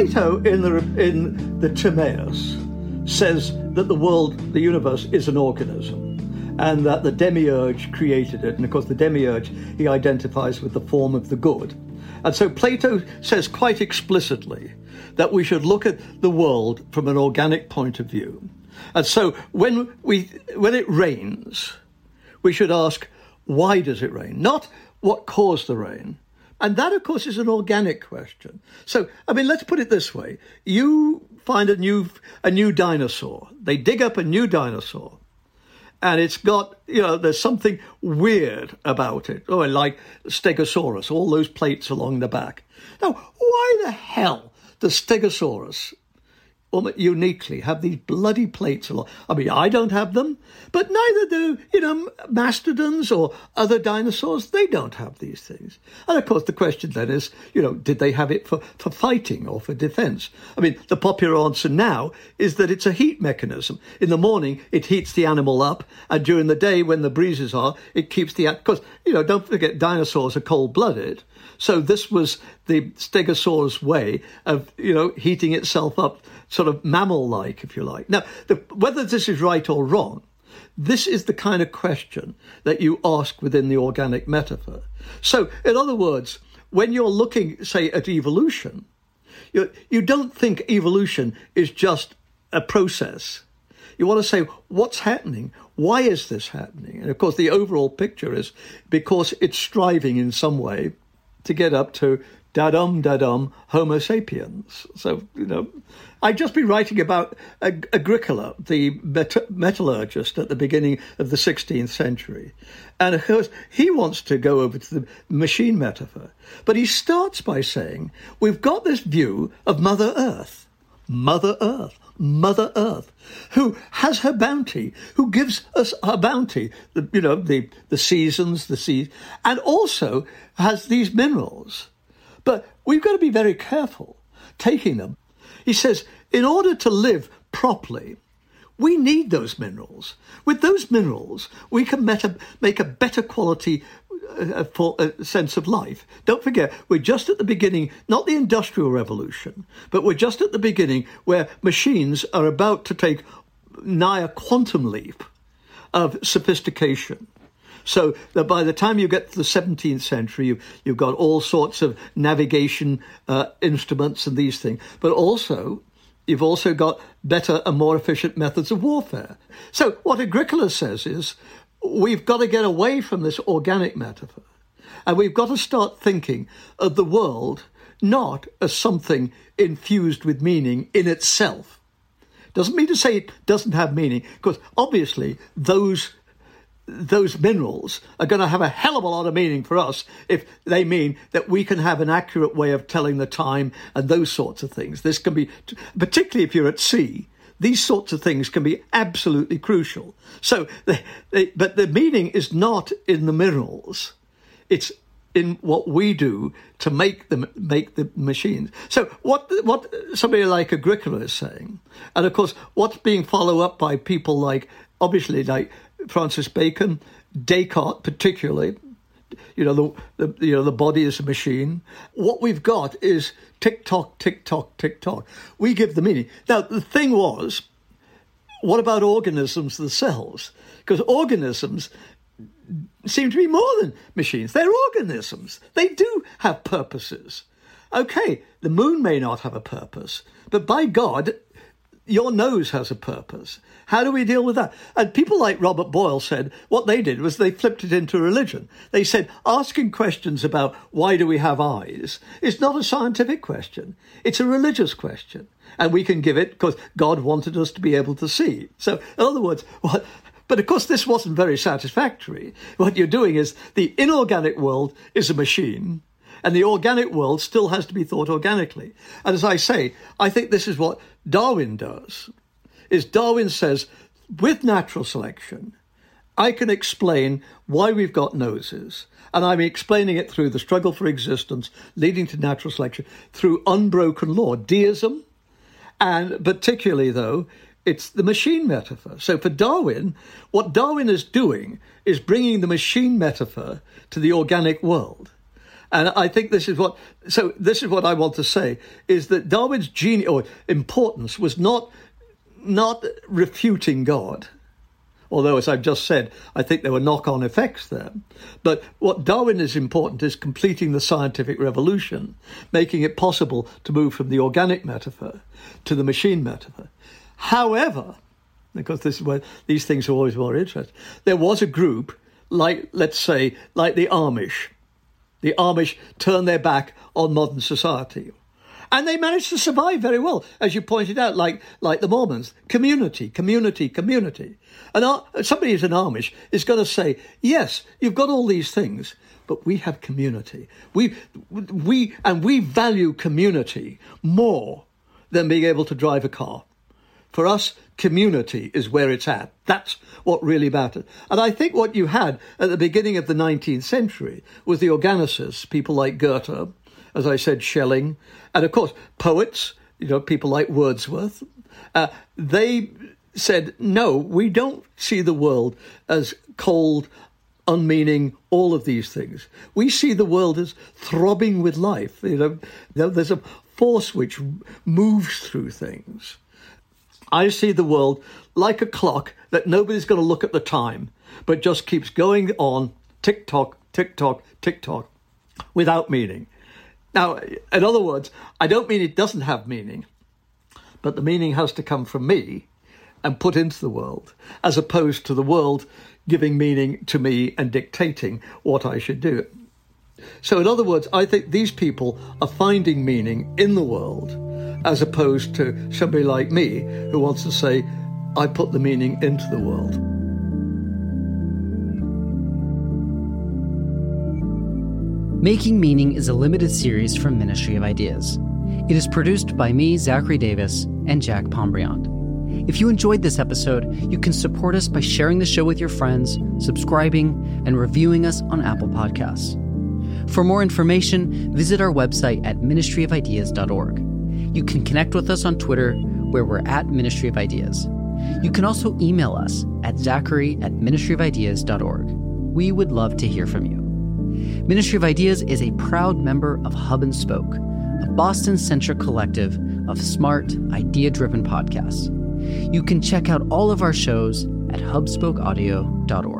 Plato in the in the Timaeus says that the world, the universe, is an organism, and that the demiurge created it. And of course, the demiurge he identifies with the form of the good. And so Plato says quite explicitly that we should look at the world from an organic point of view. And so when we when it rains, we should ask, why does it rain? Not what caused the rain, and that, of course, is an organic question. So, I mean, let's put it this way: you find a new a new dinosaur. They dig up a new dinosaur, and it's got you know there's something weird about it. Oh, like Stegosaurus, all those plates along the back. Now, why the hell does Stegosaurus uniquely have these bloody plates along. I mean, I don't have them, but neither do, you know, mastodons or other dinosaurs. They don't have these things. And of course, the question then is, you know, did they have it for, for fighting or for defense? I mean, the popular answer now is that it's a heat mechanism. In the morning, it heats the animal up, and during the day, when the breezes are, it keeps the, because, you know, don't forget, dinosaurs are cold blooded. So this was the Stegosaurus way of, you know, heating itself up, sort of mammal-like, if you like. Now, the, whether this is right or wrong, this is the kind of question that you ask within the organic metaphor. So, in other words, when you're looking, say, at evolution, you, you don't think evolution is just a process. You want to say, what's happening? Why is this happening? And of course, the overall picture is because it's striving in some way to get up to dadum dadum Homo sapiens. So you know, I'd just been writing about Agricola, the met- metallurgist at the beginning of the 16th century, and of course he wants to go over to the machine metaphor, but he starts by saying we've got this view of Mother Earth, Mother Earth. Mother Earth, who has her bounty, who gives us her bounty, the, you know, the, the seasons, the seas, and also has these minerals. But we've got to be very careful taking them. He says, in order to live properly, we need those minerals. With those minerals, we can meta- make a better quality uh, for a sense of life. Don't forget, we're just at the beginning, not the Industrial Revolution, but we're just at the beginning where machines are about to take nigh a quantum leap of sophistication. So that by the time you get to the 17th century, you've, you've got all sorts of navigation uh, instruments and these things, but also you've also got better and more efficient methods of warfare. So what Agricola says is we've got to get away from this organic metaphor and we've got to start thinking of the world not as something infused with meaning in itself. Doesn't mean to say it doesn't have meaning, because obviously those those minerals are going to have a hell of a lot of meaning for us if they mean that we can have an accurate way of telling the time and those sorts of things. This can be, particularly if you're at sea, these sorts of things can be absolutely crucial. So, they, they, but the meaning is not in the minerals; it's in what we do to make the make the machines. So what what somebody like Agricola is saying, and of course what's being followed up by people like obviously like Francis Bacon, Descartes particularly. You know the, the you know the body is a machine. What we've got is tick tock, tick tock, tick tock. We give the meaning. Now the thing was, what about organisms, the cells? Because organisms seem to be more than machines. They're organisms. They do have purposes. Okay, the moon may not have a purpose, but by God, your nose has a purpose. How do we deal with that? And people like Robert Boyle said what they did was they flipped it into religion. They said asking questions about why do we have eyes is not a scientific question, it's a religious question. And we can give it because God wanted us to be able to see. So, in other words, what but of course, this wasn't very satisfactory. What you're doing is the inorganic world is a machine, and the organic world still has to be thought organically. And as I say, I think this is what Darwin does. Is Darwin says, with natural selection, I can explain why we've got noses. And I'm explaining it through the struggle for existence leading to natural selection through unbroken law, deism, and particularly, though, it's the machine metaphor. So for Darwin, what Darwin is doing is bringing the machine metaphor to the organic world. And I think this is what, so this is what I want to say is that Darwin's genius or importance was not, not refuting God. Although, as I've just said, I think there were knock on effects there. But what Darwin is important is completing the scientific revolution, making it possible to move from the organic metaphor to the machine metaphor. However, because this is where these things are always more interesting, there was a group like, let's say, like the Amish. The Amish turned their back on modern society. And they managed to survive very well, as you pointed out, like, like the Mormons. Community, community, community. And our, somebody who's an Amish is going to say, yes, you've got all these things, but we have community. We, we, and we value community more than being able to drive a car. For us, community is where it's at. That's what really mattered. And I think what you had at the beginning of the 19th century was the organicists, people like Goethe, as I said, Schelling, and of course, poets, you know, people like Wordsworth. Uh, they said, no, we don't see the world as cold, unmeaning, all of these things. We see the world as throbbing with life. You know, there's a force which moves through things. I see the world like a clock that nobody's going to look at the time, but just keeps going on tick tock, tick tock, tick tock without meaning. Now, in other words, I don't mean it doesn't have meaning, but the meaning has to come from me and put into the world, as opposed to the world giving meaning to me and dictating what I should do. So, in other words, I think these people are finding meaning in the world as opposed to somebody like me who wants to say, I put the meaning into the world. Making Meaning is a limited series from Ministry of Ideas. It is produced by me, Zachary Davis, and Jack Pombriand. If you enjoyed this episode, you can support us by sharing the show with your friends, subscribing, and reviewing us on Apple Podcasts. For more information, visit our website at ministryofideas.org. You can connect with us on Twitter, where we're at Ministry of Ideas. You can also email us at zachary at ministryofideas.org. We would love to hear from you. Ministry of Ideas is a proud member of Hub and Spoke, a Boston centric collective of smart, idea driven podcasts. You can check out all of our shows at hubspokeaudio.org.